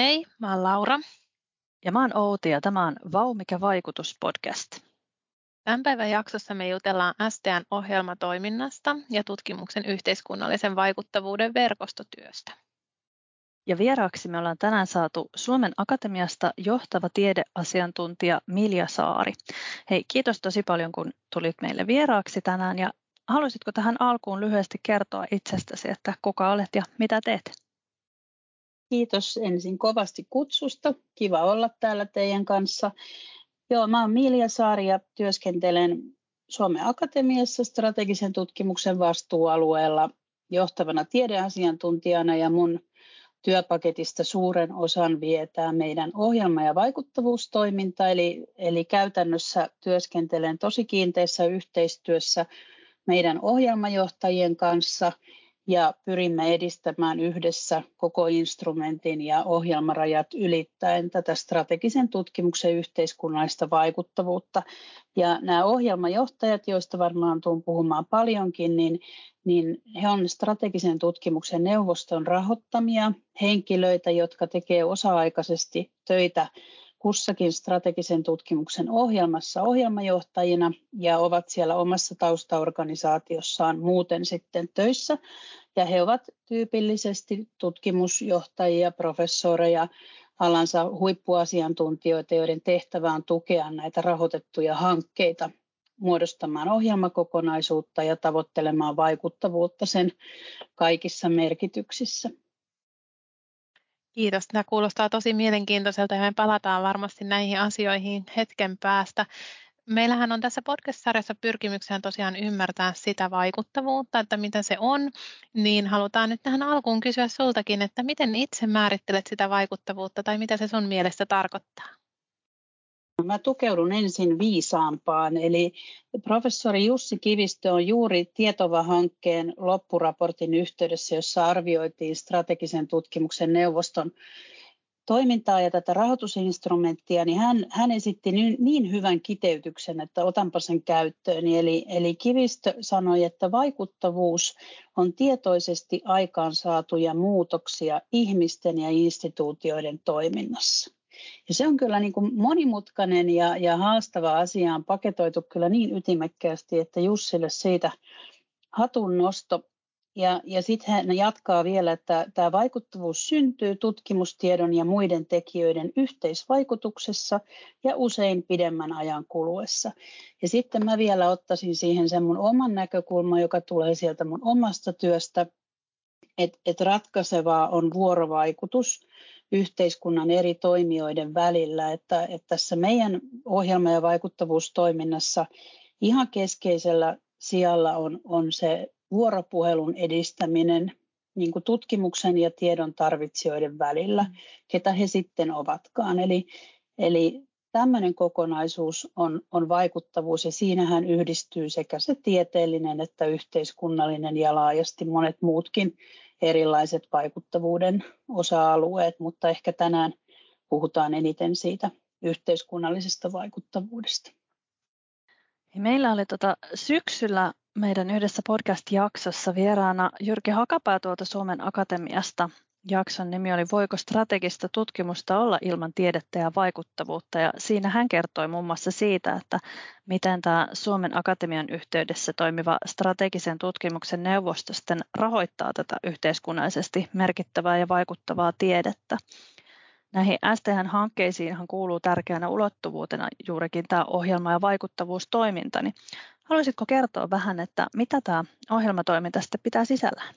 Hei, mä oon Laura. Ja mä oon Outi ja tämä on Vau mikä vaikutus podcast. Tämän päivän jaksossa me jutellaan STN ohjelmatoiminnasta ja tutkimuksen yhteiskunnallisen vaikuttavuuden verkostotyöstä. Ja vieraaksi me ollaan tänään saatu Suomen Akatemiasta johtava tiedeasiantuntija Milja Saari. Hei, kiitos tosi paljon kun tulit meille vieraaksi tänään ja haluaisitko tähän alkuun lyhyesti kertoa itsestäsi, että kuka olet ja mitä teet? Kiitos ensin kovasti kutsusta. Kiva olla täällä teidän kanssa. Joo, mä oon Milja Saari ja työskentelen Suomen Akatemiassa strategisen tutkimuksen vastuualueella johtavana tiedeasiantuntijana ja mun työpaketista suuren osan vietää meidän ohjelma- ja vaikuttavuustoiminta, eli, eli käytännössä työskentelen tosi kiinteässä yhteistyössä meidän ohjelmajohtajien kanssa – ja pyrimme edistämään yhdessä koko instrumentin ja ohjelmarajat ylittäen tätä strategisen tutkimuksen yhteiskunnallista vaikuttavuutta. Ja nämä ohjelmajohtajat, joista varmaan tuun puhumaan paljonkin, niin, niin he on strategisen tutkimuksen neuvoston rahoittamia henkilöitä, jotka tekevät osa-aikaisesti töitä kussakin strategisen tutkimuksen ohjelmassa ohjelmajohtajina ja ovat siellä omassa taustaorganisaatiossaan muuten sitten töissä. Ja he ovat tyypillisesti tutkimusjohtajia, professoreja, alansa huippuasiantuntijoita, joiden tehtävä on tukea näitä rahoitettuja hankkeita muodostamaan ohjelmakokonaisuutta ja tavoittelemaan vaikuttavuutta sen kaikissa merkityksissä. Kiitos. Tämä kuulostaa tosi mielenkiintoiselta ja me palataan varmasti näihin asioihin hetken päästä. Meillähän on tässä podcast-sarjassa pyrkimyksenä tosiaan ymmärtää sitä vaikuttavuutta, että mitä se on, niin halutaan nyt tähän alkuun kysyä sultakin, että miten itse määrittelet sitä vaikuttavuutta tai mitä se sun mielestä tarkoittaa? Mä tukeudun ensin viisaampaan, eli professori Jussi Kivistö on juuri Tietova-hankkeen loppuraportin yhteydessä, jossa arvioitiin strategisen tutkimuksen neuvoston toimintaa ja tätä rahoitusinstrumenttia, niin hän, hän esitti niin, niin hyvän kiteytyksen, että otanpa sen käyttöön. Eli, eli Kivistö sanoi, että vaikuttavuus on tietoisesti aikaansaatuja muutoksia ihmisten ja instituutioiden toiminnassa. Ja se on kyllä niin kuin monimutkainen ja, ja haastava asia on paketoitu kyllä niin ytimekkäästi, että Jussille siitä hatun nosto. Ja, ja sitten hän jatkaa vielä, että tämä vaikuttavuus syntyy tutkimustiedon ja muiden tekijöiden yhteisvaikutuksessa ja usein pidemmän ajan kuluessa. Ja sitten mä vielä ottaisin siihen sen mun oman näkökulman, joka tulee sieltä mun omasta työstä, että et ratkaisevaa on vuorovaikutus yhteiskunnan eri toimijoiden välillä, että, että tässä meidän ohjelma- ja vaikuttavuustoiminnassa ihan keskeisellä sijalla on, on se vuoropuhelun edistäminen niin kuin tutkimuksen ja tiedon tarvitsijoiden välillä, ketä he sitten ovatkaan. Eli, eli tämmöinen kokonaisuus on, on vaikuttavuus ja siinähän yhdistyy sekä se tieteellinen että yhteiskunnallinen ja laajasti monet muutkin erilaiset vaikuttavuuden osa-alueet, mutta ehkä tänään puhutaan eniten siitä yhteiskunnallisesta vaikuttavuudesta. Meillä oli tuota syksyllä meidän yhdessä podcast-jaksossa vieraana Jyrki Hakapää tuolta Suomen Akatemiasta Jakson nimi oli Voiko strategista tutkimusta olla ilman tiedettä ja vaikuttavuutta? Ja siinä hän kertoi muun muassa siitä, että miten tämä Suomen Akatemian yhteydessä toimiva strategisen tutkimuksen neuvosto sitten rahoittaa tätä yhteiskunnallisesti merkittävää ja vaikuttavaa tiedettä. Näihin STH-hankkeisiinhan kuuluu tärkeänä ulottuvuutena juurikin tämä ohjelma- ja vaikuttavuustoiminta. Niin haluaisitko kertoa vähän, että mitä tämä ohjelmatoiminta sitten pitää sisällään?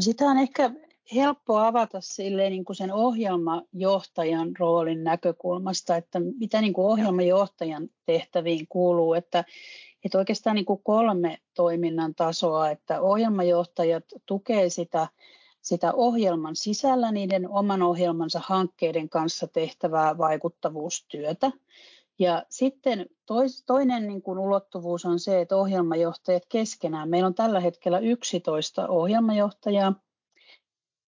Sitä on ehkä helppo avata silleen niin kuin sen ohjelmajohtajan roolin näkökulmasta, että mitä niin kuin ohjelmajohtajan tehtäviin kuuluu, että, että oikeastaan niin kuin kolme toiminnan tasoa, että ohjelmajohtajat tukee sitä, sitä ohjelman sisällä niiden oman ohjelmansa hankkeiden kanssa tehtävää vaikuttavuustyötä. Ja sitten toinen niin kuin ulottuvuus on se, että ohjelmajohtajat keskenään. Meillä on tällä hetkellä 11 ohjelmajohtajaa,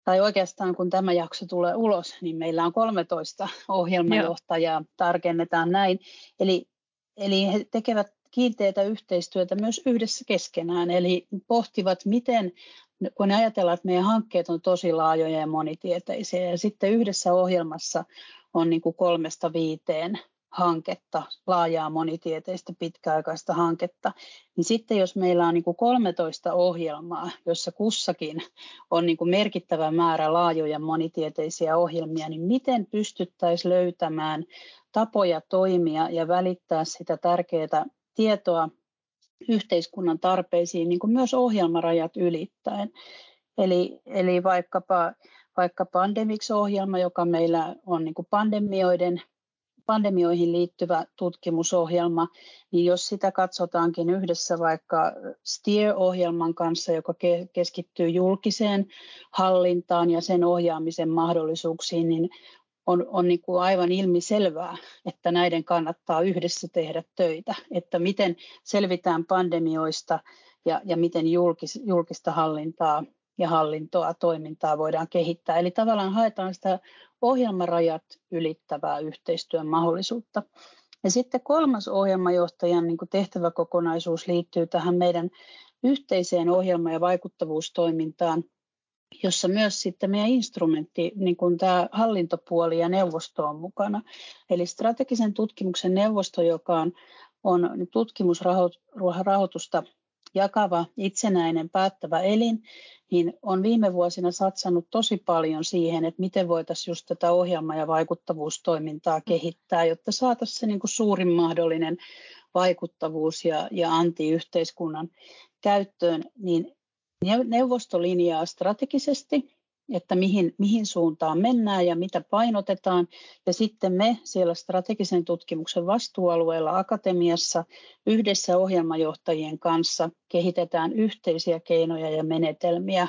tai oikeastaan kun tämä jakso tulee ulos, niin meillä on 13 ohjelmajohtajaa, Joo. tarkennetaan näin. Eli, eli he tekevät kiinteätä yhteistyötä myös yhdessä keskenään, eli pohtivat, miten kun ajatellaan, että meidän hankkeet on tosi laajoja ja monitieteisiä ja sitten yhdessä ohjelmassa on niin kuin kolmesta viiteen hanketta, laajaa monitieteistä pitkäaikaista hanketta, niin sitten jos meillä on niin kuin 13 ohjelmaa, jossa kussakin on niin kuin merkittävä määrä laajoja monitieteisiä ohjelmia, niin miten pystyttäisiin löytämään tapoja toimia ja välittää sitä tärkeää tietoa yhteiskunnan tarpeisiin niin kuin myös ohjelmarajat ylittäen. Eli, eli vaikkapa, vaikka Pandemix-ohjelma, joka meillä on niin kuin pandemioiden pandemioihin liittyvä tutkimusohjelma, niin jos sitä katsotaankin yhdessä vaikka STEER-ohjelman kanssa, joka keskittyy julkiseen hallintaan ja sen ohjaamisen mahdollisuuksiin, niin on, on niin kuin aivan ilmiselvää, että näiden kannattaa yhdessä tehdä töitä, että miten selvitään pandemioista ja, ja miten julkis, julkista hallintaa ja hallintoa, toimintaa voidaan kehittää. Eli tavallaan haetaan sitä ohjelmarajat ylittävää yhteistyön mahdollisuutta. Ja sitten kolmas ohjelmajohtajan niin tehtäväkokonaisuus liittyy tähän meidän yhteiseen ohjelma- ja vaikuttavuustoimintaan, jossa myös sitten meidän instrumentti, niin kuin tämä hallintopuoli ja neuvosto on mukana. Eli strategisen tutkimuksen neuvosto, joka on, on tutkimusrahoitusta jakava, itsenäinen, päättävä elin, niin on viime vuosina satsannut tosi paljon siihen, että miten voitaisiin just tätä ohjelma- ja vaikuttavuustoimintaa kehittää, jotta saataisiin se niin kuin suurin mahdollinen vaikuttavuus ja, ja anti-yhteiskunnan käyttöön, niin neuvosto linjaa strategisesti että mihin, mihin suuntaan mennään ja mitä painotetaan. Ja sitten me siellä strategisen tutkimuksen vastuualueella akatemiassa yhdessä ohjelmajohtajien kanssa kehitetään yhteisiä keinoja ja menetelmiä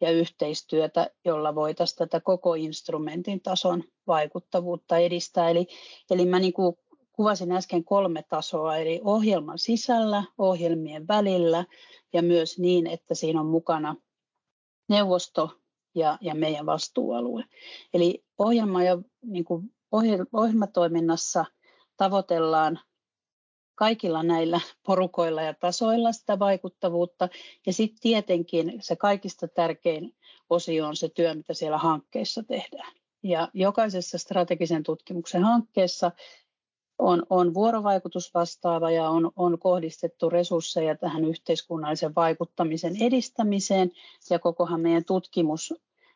ja yhteistyötä, jolla voitaisiin tätä koko instrumentin tason vaikuttavuutta edistää. Eli, eli mä niin kuin kuvasin äsken kolme tasoa, eli ohjelman sisällä, ohjelmien välillä ja myös niin, että siinä on mukana neuvosto, ja, ja meidän vastuualue. Eli ohjelma ja, niin kuin ohjelmatoiminnassa tavoitellaan kaikilla näillä porukoilla ja tasoilla sitä vaikuttavuutta. Ja sitten tietenkin se kaikista tärkein osio on se työ, mitä siellä hankkeissa tehdään. Ja jokaisessa strategisen tutkimuksen hankkeessa on, on vuorovaikutusvastaava ja on, on kohdistettu resursseja tähän yhteiskunnallisen vaikuttamisen edistämiseen ja kokohan meidän tutkimus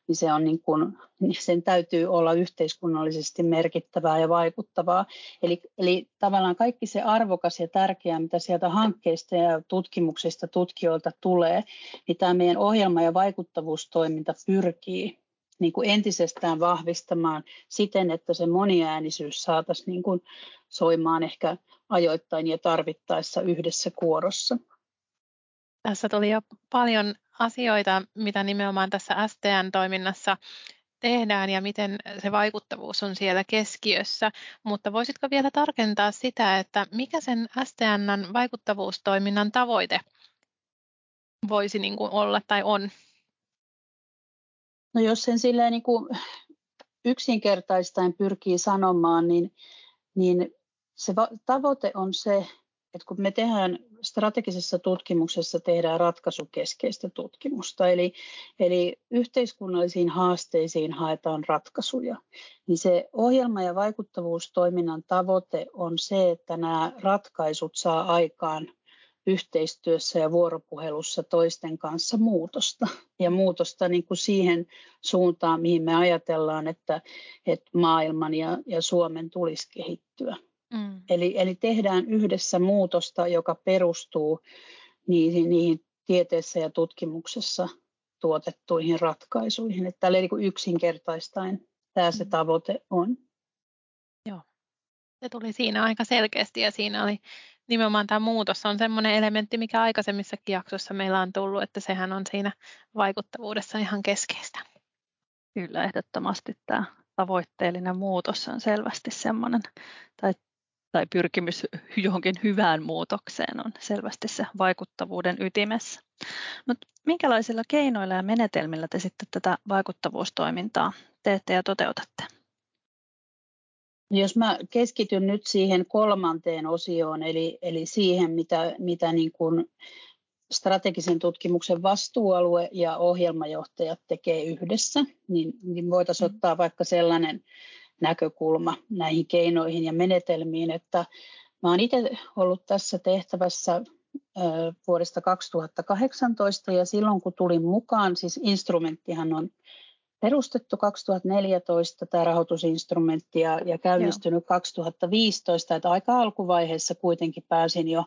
niin se on niin kuin, sen täytyy olla yhteiskunnallisesti merkittävää ja vaikuttavaa. Eli, eli tavallaan kaikki se arvokas ja tärkeä, mitä sieltä hankkeista ja tutkimuksista tutkijoilta tulee, niin tämä meidän ohjelma- ja vaikuttavuustoiminta pyrkii niin kuin entisestään vahvistamaan siten, että se moniäänisyys saataisiin niin kuin soimaan ehkä ajoittain ja tarvittaessa yhdessä kuorossa. Tässä tuli jo paljon asioita, mitä nimenomaan tässä STN-toiminnassa tehdään ja miten se vaikuttavuus on siellä keskiössä, mutta voisitko vielä tarkentaa sitä, että mikä sen STNn vaikuttavuustoiminnan tavoite voisi niin kuin olla tai on? No jos sen silleen niin kuin yksinkertaistaen pyrkii sanomaan, niin, niin se tavoite on se, että kun me tehdään strategisessa tutkimuksessa tehdään ratkaisukeskeistä tutkimusta, eli, eli yhteiskunnallisiin haasteisiin haetaan ratkaisuja, niin se ohjelma- ja vaikuttavuustoiminnan tavoite on se, että nämä ratkaisut saa aikaan yhteistyössä ja vuoropuhelussa toisten kanssa muutosta. Ja muutosta niin kuin siihen suuntaan, mihin me ajatellaan, että, että maailman ja, ja Suomen tulisi kehittyä. Mm. Eli, eli tehdään yhdessä muutosta, joka perustuu niihin, niihin tieteessä ja tutkimuksessa tuotettuihin ratkaisuihin. Että tällä niin yksinkertaistaen tämä se mm. tavoite on. Joo, se tuli siinä aika selkeästi ja siinä oli nimenomaan tämä muutos on sellainen elementti, mikä aikaisemmissakin jaksoissa meillä on tullut, että sehän on siinä vaikuttavuudessa ihan keskeistä. Kyllä, ehdottomasti tämä tavoitteellinen muutos on selvästi sellainen, tai tai pyrkimys johonkin hyvään muutokseen on selvästi se vaikuttavuuden ytimessä. Mutta minkälaisilla keinoilla ja menetelmillä te sitten tätä vaikuttavuustoimintaa teette ja toteutatte? Jos mä keskityn nyt siihen kolmanteen osioon, eli, eli siihen, mitä, mitä niin kuin strategisen tutkimuksen vastuualue ja ohjelmajohtajat tekee yhdessä, niin, niin voitaisiin mm. ottaa vaikka sellainen näkökulma näihin keinoihin ja menetelmiin, että mä olen itse ollut tässä tehtävässä vuodesta 2018 ja silloin kun tulin mukaan, siis instrumenttihan on perustettu 2014 tämä rahoitusinstrumentti ja, ja käynnistynyt Joo. 2015, että aika alkuvaiheessa kuitenkin pääsin jo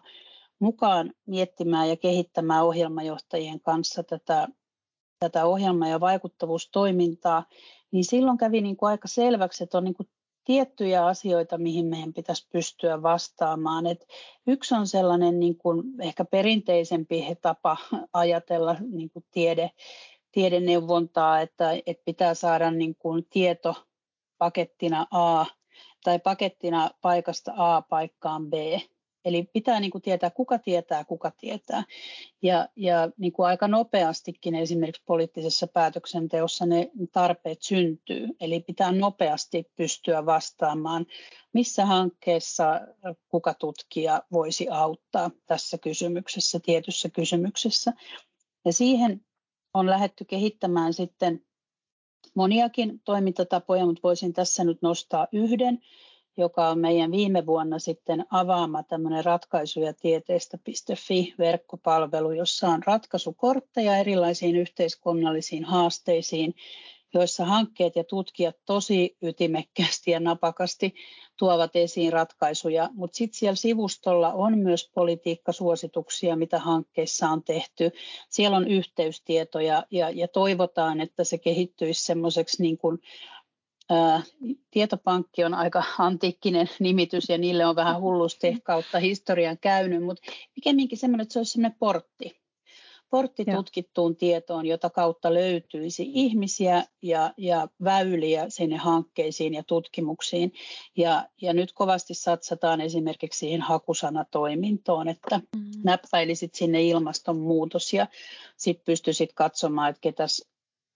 mukaan miettimään ja kehittämään ohjelmajohtajien kanssa tätä, tätä ohjelma- ja vaikuttavuustoimintaa, niin silloin kävi niin kuin aika selväksi, että on niin kuin tiettyjä asioita, mihin meidän pitäisi pystyä vastaamaan. Et yksi on sellainen niin kuin ehkä perinteisempi tapa ajatella niin kuin tiede, tiedeneuvontaa, että, että pitää saada niin kuin tieto pakettina A tai pakettina paikasta A paikkaan B. Eli pitää niin kuin tietää, kuka tietää, kuka tietää. Ja, ja niin kuin aika nopeastikin esimerkiksi poliittisessa päätöksenteossa ne tarpeet syntyy. Eli pitää nopeasti pystyä vastaamaan, missä hankkeessa kuka tutkija voisi auttaa tässä kysymyksessä, tietyssä kysymyksessä. Ja siihen on lähetty kehittämään sitten moniakin toimintatapoja, mutta voisin tässä nyt nostaa yhden, joka on meidän viime vuonna sitten avaama tämmöinen ratkaisuja tieteestä.fi verkkopalvelu, jossa on ratkaisukortteja erilaisiin yhteiskunnallisiin haasteisiin, joissa hankkeet ja tutkijat tosi ytimekkäästi ja napakasti tuovat esiin ratkaisuja, mutta sitten siellä sivustolla on myös politiikkasuosituksia, mitä hankkeissa on tehty. Siellä on yhteystietoja ja, ja toivotaan, että se kehittyisi semmoiseksi niin kuin tietopankki on aika antiikkinen nimitys ja niille on vähän hullusti kautta historian käynyt, mutta pikemminkin semmoinen, että se olisi semmoinen portti. Portti Joo. tutkittuun tietoon, jota kautta löytyisi ihmisiä ja, ja väyliä sinne hankkeisiin ja tutkimuksiin. Ja, ja nyt kovasti satsataan esimerkiksi siihen hakusanatoimintoon, että mm. näppäilisit sinne ilmastonmuutos ja sitten pystyisit katsomaan, että ketäs,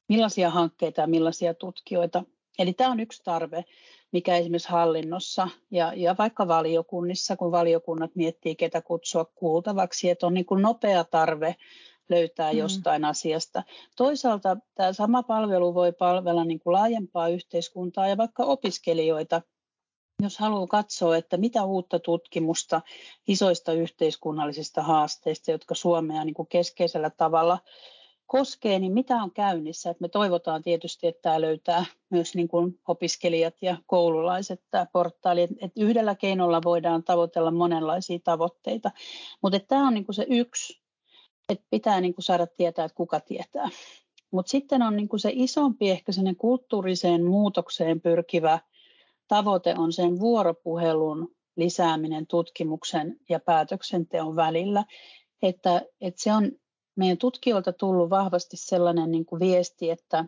millaisia hankkeita ja millaisia tutkijoita Eli tämä on yksi tarve, mikä esimerkiksi hallinnossa ja, ja vaikka valiokunnissa, kun valiokunnat miettii, ketä kutsua kuultavaksi, että on niin kuin nopea tarve löytää mm. jostain asiasta. Toisaalta tämä sama palvelu voi palvella niin kuin laajempaa yhteiskuntaa ja vaikka opiskelijoita, jos haluaa katsoa, että mitä uutta tutkimusta isoista yhteiskunnallisista haasteista, jotka Suomea niin kuin keskeisellä tavalla koskee, niin mitä on käynnissä? Et me toivotaan tietysti, että tämä löytää myös niin kuin opiskelijat ja koululaiset tämä portaali, että yhdellä keinolla voidaan tavoitella monenlaisia tavoitteita, mutta tämä on niin kuin se yksi, että pitää niin kuin saada tietää, että kuka tietää. Mutta sitten on niin kuin se isompi, ehkä kulttuuriseen muutokseen pyrkivä tavoite on sen vuoropuhelun lisääminen tutkimuksen ja päätöksenteon välillä. Että, että se on meidän tutkijoilta tullut vahvasti sellainen niin kuin viesti, että,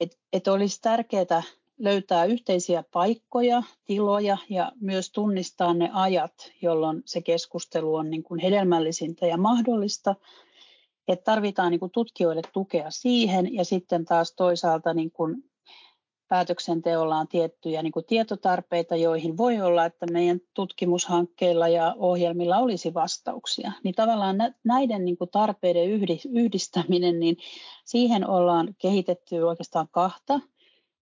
että, että olisi tärkeää löytää yhteisiä paikkoja, tiloja ja myös tunnistaa ne ajat, jolloin se keskustelu on niin kuin hedelmällisintä ja mahdollista. Että tarvitaan niin kuin tutkijoille tukea siihen ja sitten taas toisaalta niin kuin päätöksenteolla on tiettyjä niin tietotarpeita, joihin voi olla, että meidän tutkimushankkeilla ja ohjelmilla olisi vastauksia. Niin tavallaan näiden niin tarpeiden yhdistäminen, niin siihen ollaan kehitetty oikeastaan kahta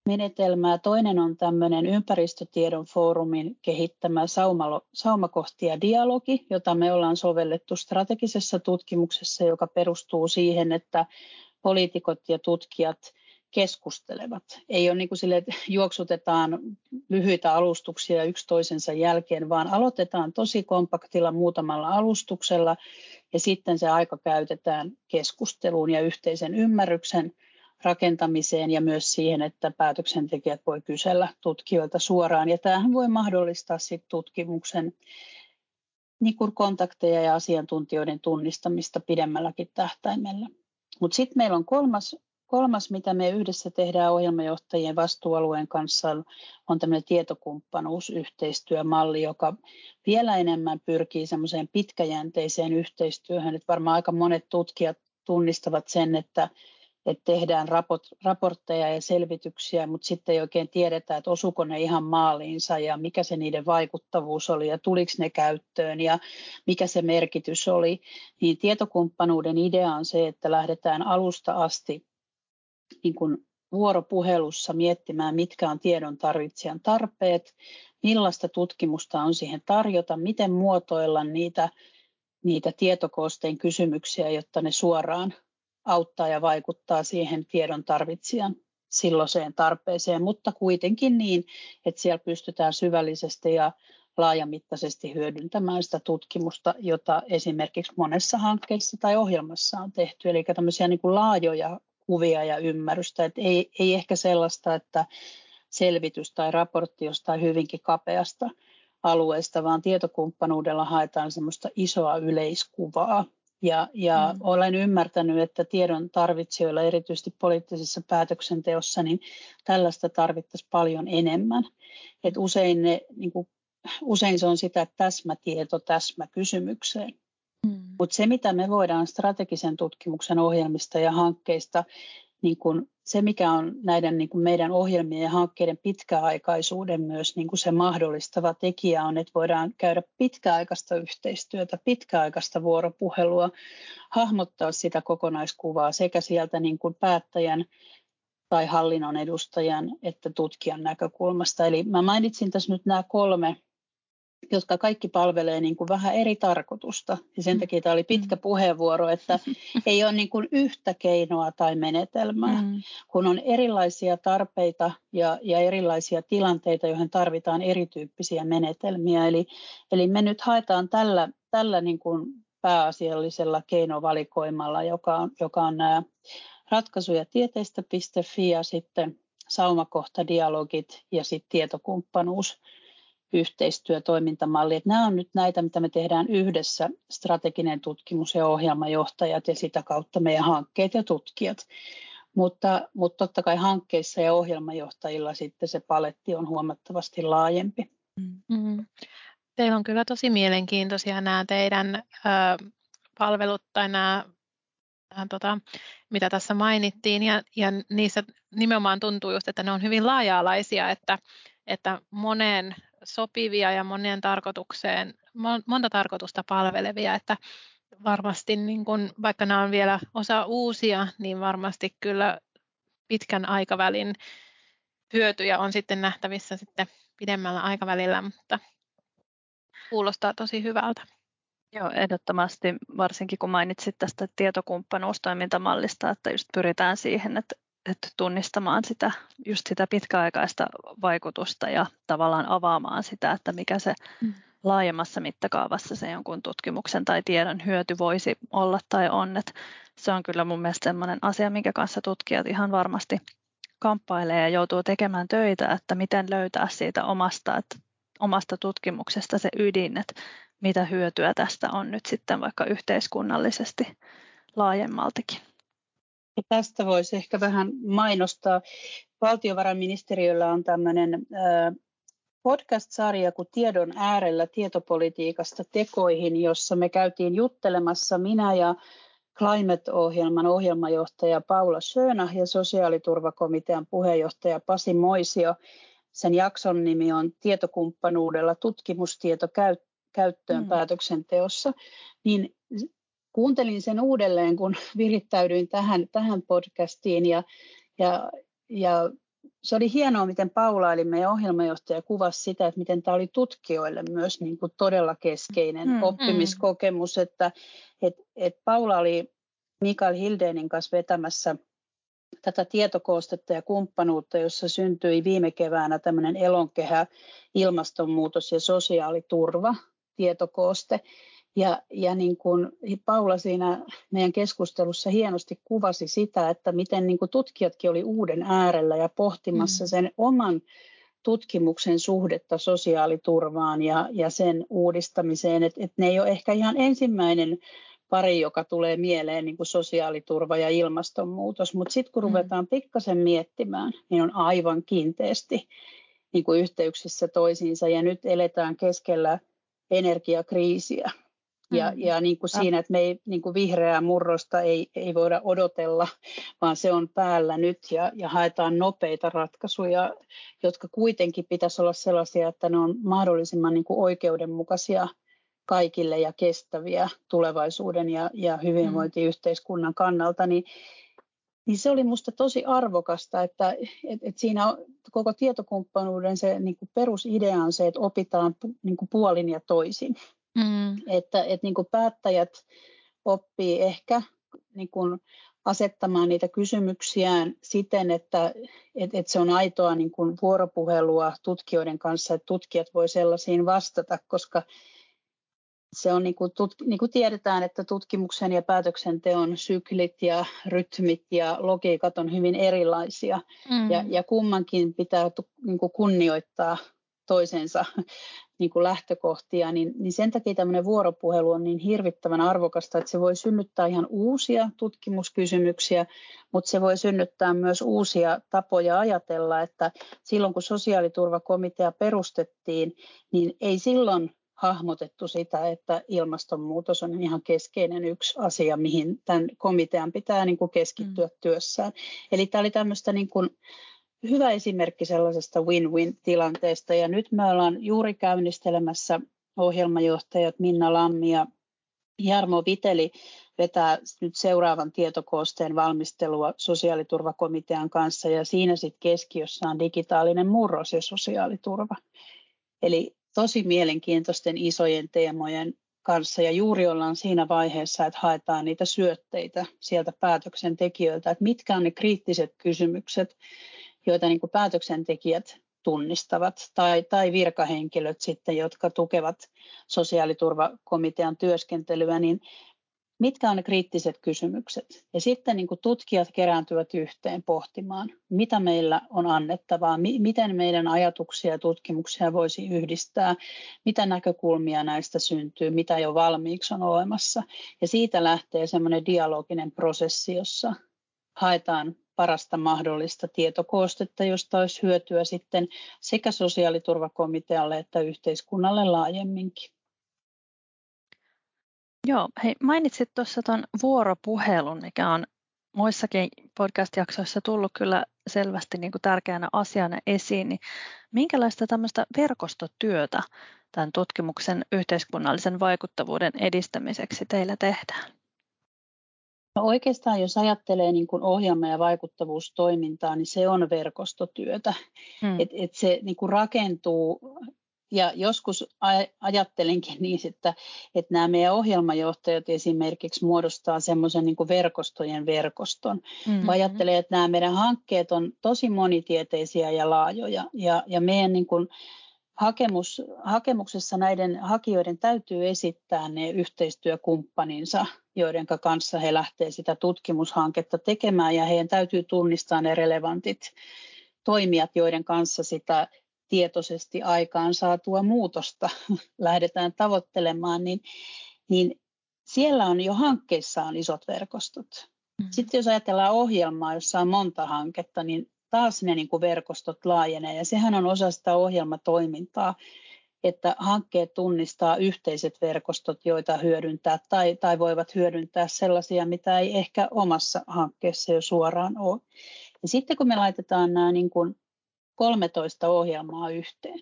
menetelmää. Toinen on tämmöinen ympäristötiedon foorumin kehittämä saumalo, saumakohti ja dialogi, jota me ollaan sovellettu strategisessa tutkimuksessa, joka perustuu siihen, että poliitikot ja tutkijat – keskustelevat. Ei ole niin kuin sille, että juoksutetaan lyhyitä alustuksia yksi toisensa jälkeen, vaan aloitetaan tosi kompaktilla muutamalla alustuksella ja sitten se aika käytetään keskusteluun ja yhteisen ymmärryksen rakentamiseen ja myös siihen, että päätöksentekijät voi kysellä tutkijoilta suoraan. Ja tämähän voi mahdollistaa sitten tutkimuksen niin kuin kontakteja ja asiantuntijoiden tunnistamista pidemmälläkin tähtäimellä. Mutta sitten meillä on kolmas Kolmas, mitä me yhdessä tehdään ohjelmajohtajien vastuualueen kanssa, on tämmöinen tietokumppanuusyhteistyömalli, joka vielä enemmän pyrkii semmoiseen pitkäjänteiseen yhteistyöhön. Että varmaan aika monet tutkijat tunnistavat sen, että, että tehdään raport, raportteja ja selvityksiä, mutta sitten ei oikein tiedetä, että osuko ne ihan maaliinsa ja mikä se niiden vaikuttavuus oli ja tuliko ne käyttöön ja mikä se merkitys oli. Niin tietokumppanuuden idea on se, että lähdetään alusta asti niin kuin vuoropuhelussa miettimään, mitkä on tiedon tarvitsijan tarpeet, millaista tutkimusta on siihen tarjota, miten muotoilla niitä, niitä tietokoosteen kysymyksiä, jotta ne suoraan auttaa ja vaikuttaa siihen tiedon tarvitsijan silloiseen tarpeeseen, mutta kuitenkin niin, että siellä pystytään syvällisesti ja laajamittaisesti hyödyntämään sitä tutkimusta, jota esimerkiksi monessa hankkeessa tai ohjelmassa on tehty. Eli tämmöisiä niin kuin laajoja kuvia ja ymmärrystä, että ei, ei ehkä sellaista, että selvitys tai raportti jostain hyvinkin kapeasta alueesta, vaan tietokumppanuudella haetaan semmoista isoa yleiskuvaa. Ja, ja mm. olen ymmärtänyt, että tiedon tarvitsijoilla, erityisesti poliittisessa päätöksenteossa, niin tällaista tarvittaisiin paljon enemmän. Et usein, ne, niin kuin, usein se on sitä täsmätieto täsmäkysymykseen. Mm. Mutta se, mitä me voidaan strategisen tutkimuksen ohjelmista ja hankkeista niin kuin se, mikä on näiden niin kuin meidän ohjelmien ja hankkeiden pitkäaikaisuuden myös niin kuin se mahdollistava tekijä on, että voidaan käydä pitkäaikaista yhteistyötä, pitkäaikaista vuoropuhelua, hahmottaa sitä kokonaiskuvaa sekä sieltä niin kuin päättäjän tai hallinnon edustajan että tutkijan näkökulmasta. Eli mä mainitsin tässä nyt nämä kolme jotka kaikki palvelee niin kuin vähän eri tarkoitusta. Ja sen mm. takia tämä oli pitkä mm. puheenvuoro, että ei ole niin kuin yhtä keinoa tai menetelmää, mm. kun on erilaisia tarpeita ja, ja erilaisia tilanteita, joihin tarvitaan erityyppisiä menetelmiä. Eli, eli me nyt haetaan tällä, tällä niin kuin pääasiallisella keinovalikoimalla, joka on, joka on nämä ratkaisuja tieteistä.fi ja sitten saumakohtadialogit ja sitten tietokumppanuus yhteistyötoimintamalli. Että nämä on nyt näitä, mitä me tehdään yhdessä, strateginen tutkimus ja ohjelmajohtajat ja sitä kautta meidän hankkeet ja tutkijat. Mutta, mutta totta kai hankkeissa ja ohjelmajohtajilla sitten se paletti on huomattavasti laajempi. Mm-hmm. Teillä on kyllä tosi mielenkiintoisia nämä teidän ö, palvelut tai nämä, nämä tota, mitä tässä mainittiin, ja, ja niissä nimenomaan tuntuu just, että ne on hyvin laaja-alaisia, että, että moneen sopivia ja monien tarkoitukseen, monta tarkoitusta palvelevia, että varmasti niin kun, vaikka nämä on vielä osa uusia, niin varmasti kyllä pitkän aikavälin hyötyjä on sitten nähtävissä sitten pidemmällä aikavälillä, mutta kuulostaa tosi hyvältä. Joo, ehdottomasti, varsinkin kun mainitsit tästä tietokumppanuustoimintamallista, että just pyritään siihen, että että tunnistamaan sitä, just sitä pitkäaikaista vaikutusta ja tavallaan avaamaan sitä, että mikä se mm. laajemmassa mittakaavassa se jonkun tutkimuksen tai tiedon hyöty voisi olla tai on. Että se on kyllä mun mielestä sellainen asia, minkä kanssa tutkijat ihan varmasti kamppailee ja joutuu tekemään töitä, että miten löytää siitä omasta, että omasta tutkimuksesta se ydin, että mitä hyötyä tästä on nyt sitten vaikka yhteiskunnallisesti laajemmaltikin. Ja tästä voisi ehkä vähän mainostaa. Valtiovarainministeriöllä on tämmöinen podcast-sarja kuin Tiedon äärellä tietopolitiikasta tekoihin, jossa me käytiin juttelemassa minä ja Climate-ohjelman ohjelmajohtaja Paula Schöna ja sosiaaliturvakomitean puheenjohtaja Pasi Moisio. Sen jakson nimi on Tietokumppanuudella tutkimustieto käyttöön mm. päätöksenteossa. Niin kuuntelin sen uudelleen, kun virittäydyin tähän, tähän podcastiin ja, ja, ja se oli hienoa, miten Paula, eli meidän ohjelmajohtaja, kuvasi sitä, että miten tämä oli tutkijoille myös niin kuin todella keskeinen mm, oppimiskokemus, mm. että et, et Paula oli Mikael Hildenin kanssa vetämässä tätä tietokoostetta ja kumppanuutta, jossa syntyi viime keväänä tämmöinen elonkehä, ilmastonmuutos ja sosiaaliturva tietokooste. Ja, ja niin kuin Paula siinä meidän keskustelussa hienosti kuvasi sitä, että miten niin kuin tutkijatkin oli uuden äärellä ja pohtimassa mm. sen oman tutkimuksen suhdetta sosiaaliturvaan ja, ja sen uudistamiseen. Että et ne ei ole ehkä ihan ensimmäinen pari, joka tulee mieleen niin kuin sosiaaliturva ja ilmastonmuutos, mutta sitten kun mm. ruvetaan pikkasen miettimään, niin on aivan kiinteästi niin kuin yhteyksissä toisiinsa ja nyt eletään keskellä energiakriisiä Ja, mm. ja niin kuin siinä, että me ei, niin kuin vihreää murrosta ei, ei voida odotella, vaan se on päällä nyt ja, ja haetaan nopeita ratkaisuja, jotka kuitenkin pitäisi olla sellaisia, että ne on mahdollisimman niin kuin oikeudenmukaisia kaikille ja kestäviä tulevaisuuden ja, ja hyvinvointiyhteiskunnan kannalta, niin, niin se oli minusta tosi arvokasta, että et, et siinä koko tietokumppanuuden se niin kuin perusidea on se, että opitaan niin kuin puolin ja toisin. Mm. Että, että niin kuin päättäjät oppii ehkä niin kuin asettamaan niitä kysymyksiään siten, että, että, että se on aitoa niin kuin vuoropuhelua tutkijoiden kanssa, että tutkijat voi sellaisiin vastata, koska se on niin kuin, tut, niin kuin tiedetään, että tutkimuksen ja päätöksenteon syklit ja rytmit ja logiikat on hyvin erilaisia mm. ja, ja kummankin pitää niin kuin kunnioittaa toisensa niin kuin lähtökohtia, niin, niin sen takia tämmöinen vuoropuhelu on niin hirvittävän arvokasta, että se voi synnyttää ihan uusia tutkimuskysymyksiä, mutta se voi synnyttää myös uusia tapoja ajatella, että silloin kun sosiaaliturvakomitea perustettiin, niin ei silloin hahmotettu sitä, että ilmastonmuutos on ihan keskeinen yksi asia, mihin tämän komitean pitää niin kuin keskittyä mm. työssään. Eli tämä oli tämmöistä niin kuin hyvä esimerkki sellaisesta win-win-tilanteesta. Ja nyt me ollaan juuri käynnistelemässä ohjelmajohtajat Minna Lammi ja Jarmo Viteli vetää nyt seuraavan tietokoosteen valmistelua sosiaaliturvakomitean kanssa ja siinä sitten keskiössä on digitaalinen murros ja sosiaaliturva. Eli tosi mielenkiintoisten isojen teemojen kanssa ja juuri ollaan siinä vaiheessa, että haetaan niitä syötteitä sieltä päätöksentekijöiltä, että mitkä on ne kriittiset kysymykset, joita niin kuin päätöksentekijät tunnistavat tai, tai virkahenkilöt sitten, jotka tukevat sosiaaliturvakomitean työskentelyä, niin mitkä on ne kriittiset kysymykset. Ja sitten niin kuin tutkijat kerääntyvät yhteen pohtimaan, mitä meillä on annettavaa, mi- miten meidän ajatuksia ja tutkimuksia voisi yhdistää, mitä näkökulmia näistä syntyy, mitä jo valmiiksi on olemassa. Ja siitä lähtee semmoinen dialoginen prosessi, jossa haetaan parasta mahdollista tietokoostetta, josta olisi hyötyä sitten sekä sosiaaliturvakomitealle että yhteiskunnalle laajemminkin. Joo, hei, mainitsit tuossa tuon vuoropuhelun, mikä on muissakin podcast-jaksoissa tullut kyllä selvästi niin kuin tärkeänä asiana esiin, niin minkälaista tämmöistä verkostotyötä tämän tutkimuksen yhteiskunnallisen vaikuttavuuden edistämiseksi teillä tehdään? No oikeastaan jos ajattelee niin kuin ohjelma- ja vaikuttavuustoimintaa, niin se on verkostotyötä. Hmm. Et, et se niin kuin rakentuu ja joskus ajattelenkin niin, että, että nämä meidän ohjelmajohtajat esimerkiksi muodostaa semmoisen niin verkostojen verkoston. Mm-hmm. Ajattelee, että nämä meidän hankkeet on tosi monitieteisiä ja laajoja ja, ja meidän niin kuin hakemus, hakemuksessa näiden hakijoiden täytyy esittää ne yhteistyökumppaninsa, joiden kanssa he lähtevät sitä tutkimushanketta tekemään ja heidän täytyy tunnistaa ne relevantit toimijat, joiden kanssa sitä tietoisesti aikaan saatua muutosta lähdetään tavoittelemaan, niin, niin siellä on jo hankkeissa on isot verkostot. Mm. Sitten jos ajatellaan ohjelmaa, jossa on monta hanketta, niin taas ne niin kuin verkostot laajenee ja sehän on osa sitä ohjelmatoimintaa, että hankkeet tunnistaa yhteiset verkostot, joita hyödyntää tai, tai voivat hyödyntää sellaisia, mitä ei ehkä omassa hankkeessa jo suoraan ole. Ja sitten kun me laitetaan nämä niin kuin 13 ohjelmaa yhteen,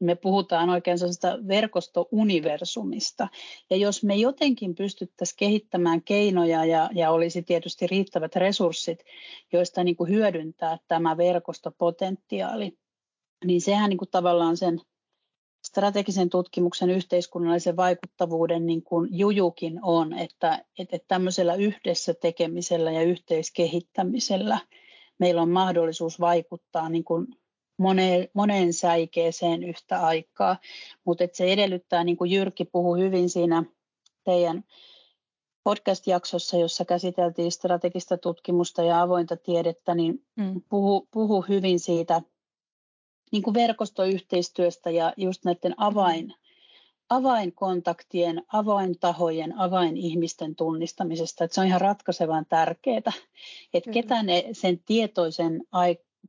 me puhutaan oikein sellaisesta verkostouniversumista. Ja jos me jotenkin pystyttäisiin kehittämään keinoja ja, ja olisi tietysti riittävät resurssit, joista niin kuin hyödyntää tämä verkostopotentiaali, niin sehän niin kuin tavallaan sen strategisen tutkimuksen yhteiskunnallisen vaikuttavuuden niin kuin jujukin on, että, että tämmöisellä yhdessä tekemisellä ja yhteiskehittämisellä meillä on mahdollisuus vaikuttaa niin kuin moneen, moneen säikeeseen yhtä aikaa, mutta se edellyttää, niin kuin Jyrki puhui hyvin siinä teidän podcast-jaksossa, jossa käsiteltiin strategista tutkimusta ja avointa tiedettä, niin mm. puhu, puhu hyvin siitä niin kuin verkostoyhteistyöstä ja just näiden avain, avainkontaktien, avaintahojen, avainihmisten tunnistamisesta. Että se on ihan ratkaisevan tärkeää, että ketä ne sen tietoisen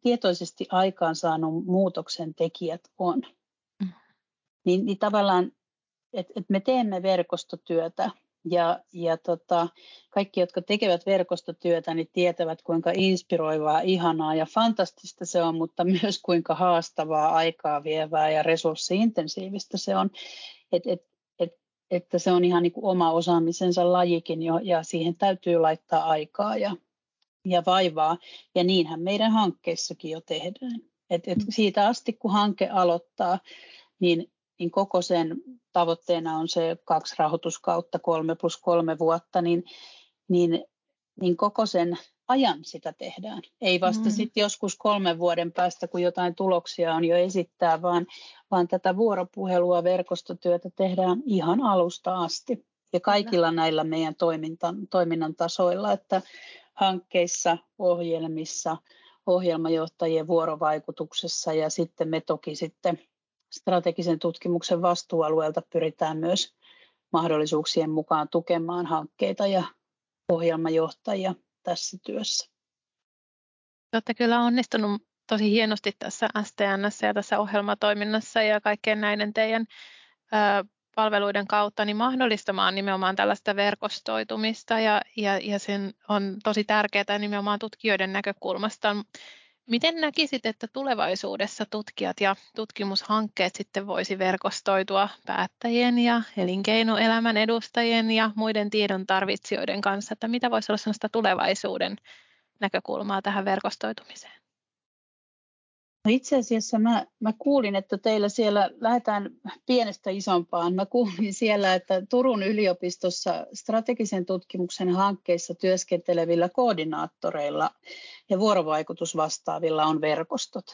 tietoisesti aikaansaanut muutoksen tekijät on. Mm. Niin, niin tavallaan et, et me teemme verkostotyötä ja, ja tota, kaikki, jotka tekevät verkostotyötä, niin tietävät, kuinka inspiroivaa, ihanaa ja fantastista se on, mutta myös kuinka haastavaa, aikaa vievää ja resurssiintensiivistä se on. Et, et, et, että se on ihan niin kuin oma osaamisensa lajikin jo, ja siihen täytyy laittaa aikaa ja, ja vaivaa. Ja niinhän meidän hankkeissakin jo tehdään. Et, et siitä asti, kun hanke aloittaa, niin niin koko sen tavoitteena on se kaksi rahoituskautta, kolme plus kolme vuotta, niin, niin, niin koko sen ajan sitä tehdään. Ei vasta mm. sitten joskus kolmen vuoden päästä, kun jotain tuloksia on jo esittää, vaan, vaan tätä vuoropuhelua, verkostotyötä tehdään ihan alusta asti. Ja kaikilla näillä meidän toimintan, toiminnan tasoilla, että hankkeissa, ohjelmissa, ohjelmajohtajien vuorovaikutuksessa ja sitten me toki sitten strategisen tutkimuksen vastuualueelta pyritään myös mahdollisuuksien mukaan tukemaan hankkeita ja ohjelmajohtajia tässä työssä. Olette kyllä onnistunut tosi hienosti tässä STNssä ja tässä ohjelmatoiminnassa ja kaikkien näiden teidän palveluiden kautta niin mahdollistamaan nimenomaan tällaista verkostoitumista ja, ja, ja sen on tosi tärkeää nimenomaan tutkijoiden näkökulmasta. Miten näkisit, että tulevaisuudessa tutkijat ja tutkimushankkeet sitten voisi verkostoitua päättäjien ja elinkeinoelämän edustajien ja muiden tiedon tarvitsijoiden kanssa, että mitä voisi olla sellaista tulevaisuuden näkökulmaa tähän verkostoitumiseen? No itse asiassa mä, mä kuulin, että teillä siellä lähdetään pienestä isompaan. Mä kuulin siellä, että Turun yliopistossa strategisen tutkimuksen hankkeissa työskentelevillä koordinaattoreilla ja vuorovaikutusvastaavilla on verkostot.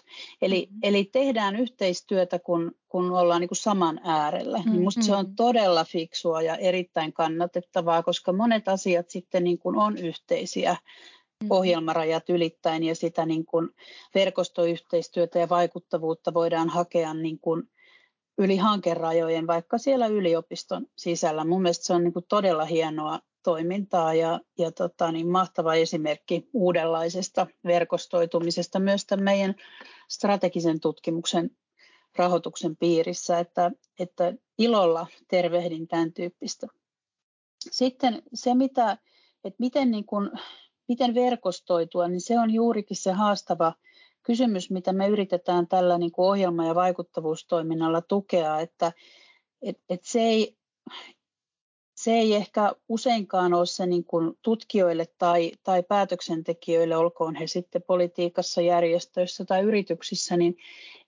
Eli, mm-hmm. eli tehdään yhteistyötä, kun, kun ollaan niin kuin saman äärellä. Mm-hmm. Niin musta se on todella fiksua ja erittäin kannatettavaa, koska monet asiat sitten niin kuin on yhteisiä. Ohjelmarajat ylittäen ja sitä niin kuin verkostoyhteistyötä ja vaikuttavuutta voidaan hakea niin kuin yli hankerajojen, vaikka siellä yliopiston sisällä. Mun mielestä se on niin kuin todella hienoa toimintaa ja, ja tota, niin mahtava esimerkki uudenlaisesta verkostoitumisesta myös tämän meidän strategisen tutkimuksen rahoituksen piirissä, että, että ilolla tervehdin tämän tyyppistä. Sitten se, mitä, että miten niin kuin miten verkostoitua, niin se on juurikin se haastava kysymys, mitä me yritetään tällä niin kuin ohjelma- ja vaikuttavuustoiminnalla tukea, että et, et se, ei, se ei ehkä useinkaan ole se niin kuin tutkijoille tai, tai päätöksentekijöille, olkoon he sitten politiikassa, järjestöissä tai yrityksissä, niin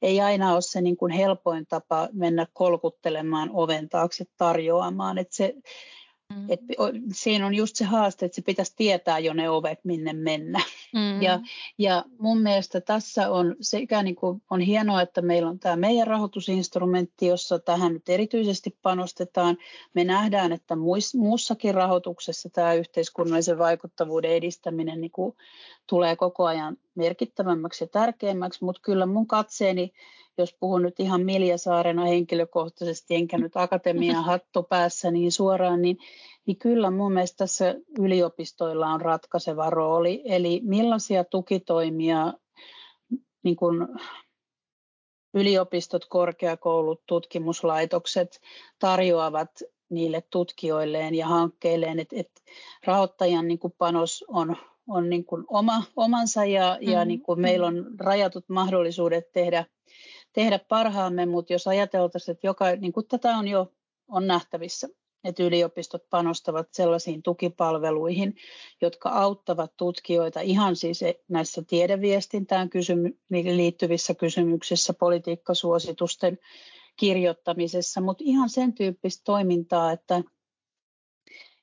ei aina ole se niin kuin helpoin tapa mennä kolkuttelemaan oven taakse tarjoamaan. Että se, Mm. Et siinä on just se haaste, että se pitäisi tietää jo ne ovet, minne mennä. Mm. Ja, ja mun mielestä tässä on sekä niin kuin on hienoa, että meillä on tämä meidän rahoitusinstrumentti, jossa tähän nyt erityisesti panostetaan. Me nähdään, että muussakin rahoituksessa tämä yhteiskunnallisen vaikuttavuuden edistäminen niin kuin tulee koko ajan merkittävämmäksi ja tärkeämmäksi, mutta kyllä mun katseeni jos puhun nyt ihan Miljasaarena henkilökohtaisesti, enkä nyt akatemian hattu päässä niin suoraan, niin, niin kyllä mun mielestä tässä yliopistoilla on ratkaiseva rooli. Eli millaisia tukitoimia niin kuin yliopistot, korkeakoulut, tutkimuslaitokset tarjoavat niille tutkijoilleen ja hankkeilleen, että et rahoittajan niin kuin panos on, on niin kuin oma, omansa ja, mm-hmm. ja niin kuin meillä on rajatut mahdollisuudet tehdä tehdä parhaamme, mutta jos ajateltaisiin, että joka, niin kuin tätä on jo on nähtävissä, että yliopistot panostavat sellaisiin tukipalveluihin, jotka auttavat tutkijoita ihan siis näissä tiedeviestintään kysymy- liittyvissä kysymyksissä, politiikkasuositusten kirjoittamisessa, mutta ihan sen tyyppistä toimintaa, että,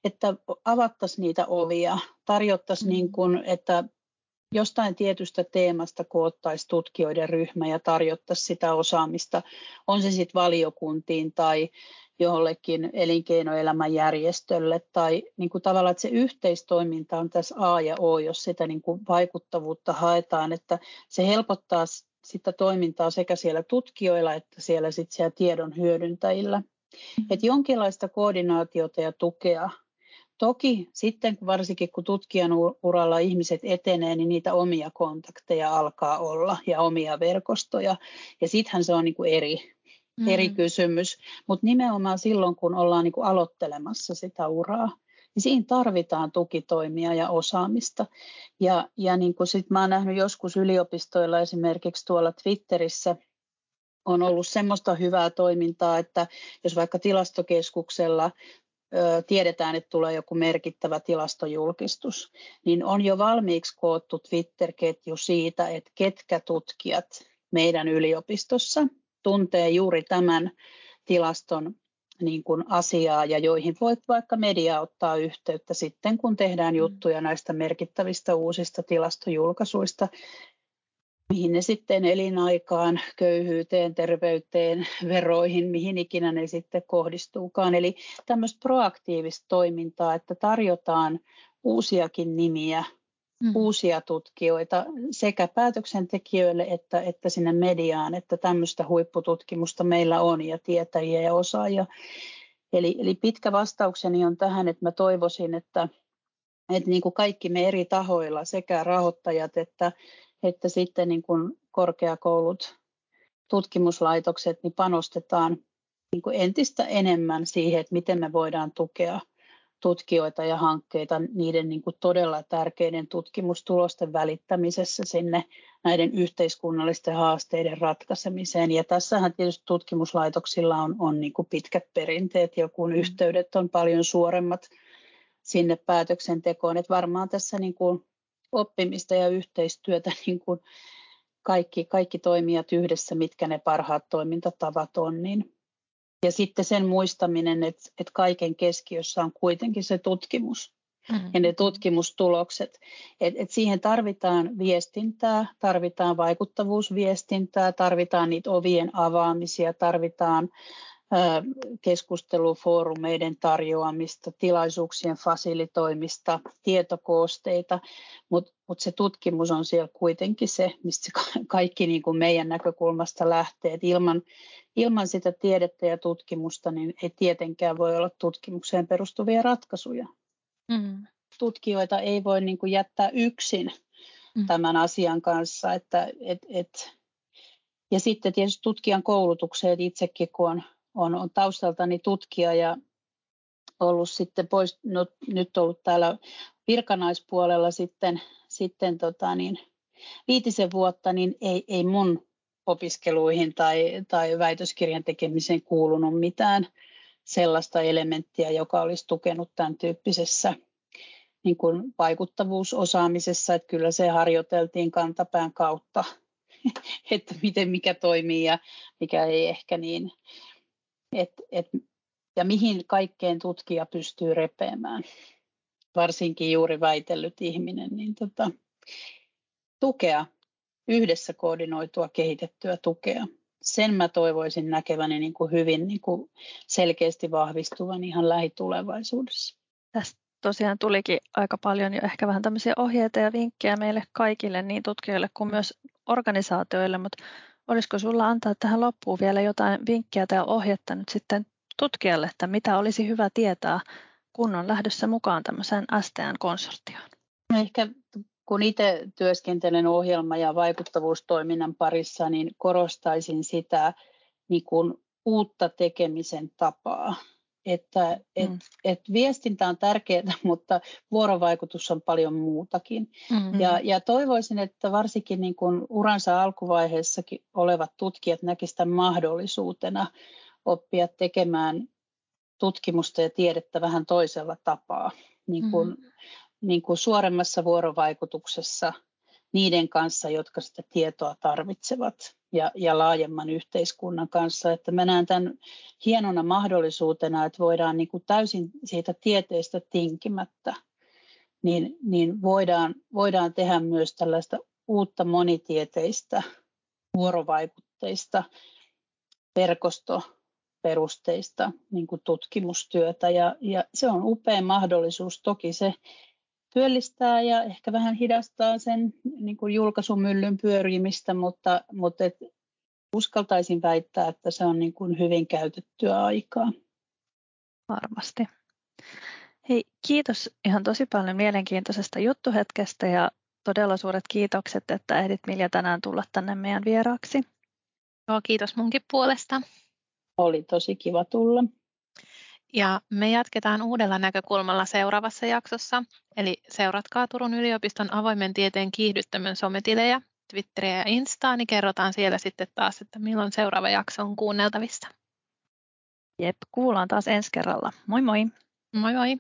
että avattaisiin niitä ovia, tarjottaisiin mm. niin kuin, että jostain tietystä teemasta koottaisi tutkijoiden ryhmä ja tarjottaisi sitä osaamista, on se sitten valiokuntiin tai jollekin elinkeinoelämän järjestölle tai niin kuin tavallaan, että se yhteistoiminta on tässä A ja O, jos sitä niin kuin vaikuttavuutta haetaan, että se helpottaa sitä toimintaa sekä siellä tutkijoilla että siellä, sit siellä tiedon hyödyntäjillä. Mm-hmm. Että jonkinlaista koordinaatiota ja tukea Toki sitten varsinkin kun tutkijan uralla ihmiset etenee, niin niitä omia kontakteja alkaa olla ja omia verkostoja. Ja sittenhän se on niin kuin eri, mm. eri kysymys. Mutta nimenomaan silloin, kun ollaan niin kuin aloittelemassa sitä uraa, niin siinä tarvitaan tukitoimia ja osaamista. Ja, ja niin kuin sit mä oon nähnyt joskus yliopistoilla esimerkiksi tuolla Twitterissä on ollut semmoista hyvää toimintaa, että jos vaikka tilastokeskuksella tiedetään, että tulee joku merkittävä tilastojulkistus, niin on jo valmiiksi koottu Twitter-ketju siitä, että ketkä tutkijat meidän yliopistossa tuntee juuri tämän tilaston niin kuin asiaa ja joihin voit vaikka media ottaa yhteyttä sitten, kun tehdään mm. juttuja näistä merkittävistä uusista tilastojulkaisuista, mihin ne sitten elinaikaan, köyhyyteen, terveyteen, veroihin, mihin ikinä ne sitten kohdistuukaan. Eli tämmöistä proaktiivista toimintaa, että tarjotaan uusiakin nimiä, mm. uusia tutkijoita sekä päätöksentekijöille että, että sinne mediaan, että tämmöistä huippututkimusta meillä on ja tietäjiä ja osaajia. Eli, eli pitkä vastaukseni on tähän, että mä toivoisin, että, että niin kuin kaikki me eri tahoilla, sekä rahoittajat että että sitten niin kuin korkeakoulut, tutkimuslaitokset, niin panostetaan niin kuin entistä enemmän siihen, että miten me voidaan tukea tutkijoita ja hankkeita niiden niin kuin todella tärkeiden tutkimustulosten välittämisessä sinne näiden yhteiskunnallisten haasteiden ratkaisemiseen. Ja tässähän tietysti tutkimuslaitoksilla on, on niin kuin pitkät perinteet, joku mm. yhteydet on paljon suoremmat sinne päätöksentekoon. Että varmaan tässä niin kuin oppimista ja yhteistyötä niin kuin kaikki, kaikki toimijat yhdessä, mitkä ne parhaat toimintatavat on. Niin. Ja sitten sen muistaminen, että, että kaiken keskiössä on kuitenkin se tutkimus mm-hmm. ja ne tutkimustulokset. Et, et siihen tarvitaan viestintää, tarvitaan vaikuttavuusviestintää, tarvitaan niitä ovien avaamisia, tarvitaan keskustelufoorumeiden tarjoamista, tilaisuuksien fasilitoimista, tietokoosteita, mutta mut se tutkimus on siellä kuitenkin se, mistä kaikki niin kuin meidän näkökulmasta lähtee. Et ilman, ilman sitä tiedettä ja tutkimusta niin ei tietenkään voi olla tutkimukseen perustuvia ratkaisuja. Mm. Tutkijoita ei voi niin kuin jättää yksin mm. tämän asian kanssa. Että, et, et, ja sitten tietysti tutkijan koulutukseen itsekin, kun on on, on taustaltani tutkija ja ollut sitten pois, no, nyt ollut täällä virkanaispuolella sitten, sitten tota niin, viitisen vuotta, niin ei, ei mun opiskeluihin tai, tai väitöskirjan tekemiseen kuulunut mitään sellaista elementtiä, joka olisi tukenut tämän tyyppisessä niin kuin vaikuttavuusosaamisessa, että kyllä se harjoiteltiin kantapään kautta, että miten mikä toimii ja mikä ei ehkä niin et, et, ja mihin kaikkeen tutkija pystyy repeämään, varsinkin juuri väitellyt ihminen, niin tota, tukea, yhdessä koordinoitua, kehitettyä tukea. Sen mä toivoisin näkeväni niin kuin hyvin niin kuin selkeästi vahvistuvan ihan lähitulevaisuudessa. Tästä tosiaan tulikin aika paljon jo ehkä vähän tämmöisiä ohjeita ja vinkkejä meille kaikille, niin tutkijoille kuin myös organisaatioille, mutta Olisiko sulla antaa tähän loppuun vielä jotain vinkkiä tai ohjetta nyt sitten tutkijalle, että mitä olisi hyvä tietää, kun on lähdössä mukaan tämmöiseen STN-konsortioon? No ehkä kun itse työskentelen ohjelma- ja vaikuttavuustoiminnan parissa, niin korostaisin sitä niin kuin uutta tekemisen tapaa. Että et, mm. et viestintä on tärkeää, mutta vuorovaikutus on paljon muutakin. Mm-hmm. Ja, ja toivoisin, että varsinkin niin kuin uransa alkuvaiheessakin olevat tutkijat näkisivät tämän mahdollisuutena oppia tekemään tutkimusta ja tiedettä vähän toisella tapaa, niin kuin, mm-hmm. niin kuin suoremmassa vuorovaikutuksessa niiden kanssa, jotka sitä tietoa tarvitsevat ja, ja laajemman yhteiskunnan kanssa. Että mä näen tämän hienona mahdollisuutena, että voidaan niin kuin täysin siitä tieteestä tinkimättä, niin, niin voidaan, voidaan tehdä myös tällaista uutta monitieteistä, vuorovaikutteista, verkostoperusteista niin kuin tutkimustyötä. Ja, ja se on upea mahdollisuus. Toki se työllistää ja ehkä vähän hidastaa sen niin kuin julkaisumyllyn pyörimistä, mutta, mutta et uskaltaisin väittää, että se on niin kuin hyvin käytettyä aikaa. Varmasti. Hei, kiitos ihan tosi paljon mielenkiintoisesta juttuhetkestä ja todella suuret kiitokset, että ehdit Milja tänään tulla tänne meidän vieraaksi. Joo, kiitos munkin puolesta. Oli tosi kiva tulla. Ja me jatketaan uudella näkökulmalla seuraavassa jaksossa, eli seuratkaa Turun yliopiston avoimen tieteen kiihdyttämön sometilejä, Twitteriä ja Instaa, niin kerrotaan siellä sitten taas, että milloin seuraava jakso on kuunneltavissa. Jep, kuullaan taas ensi kerralla. Moi moi! Moi moi!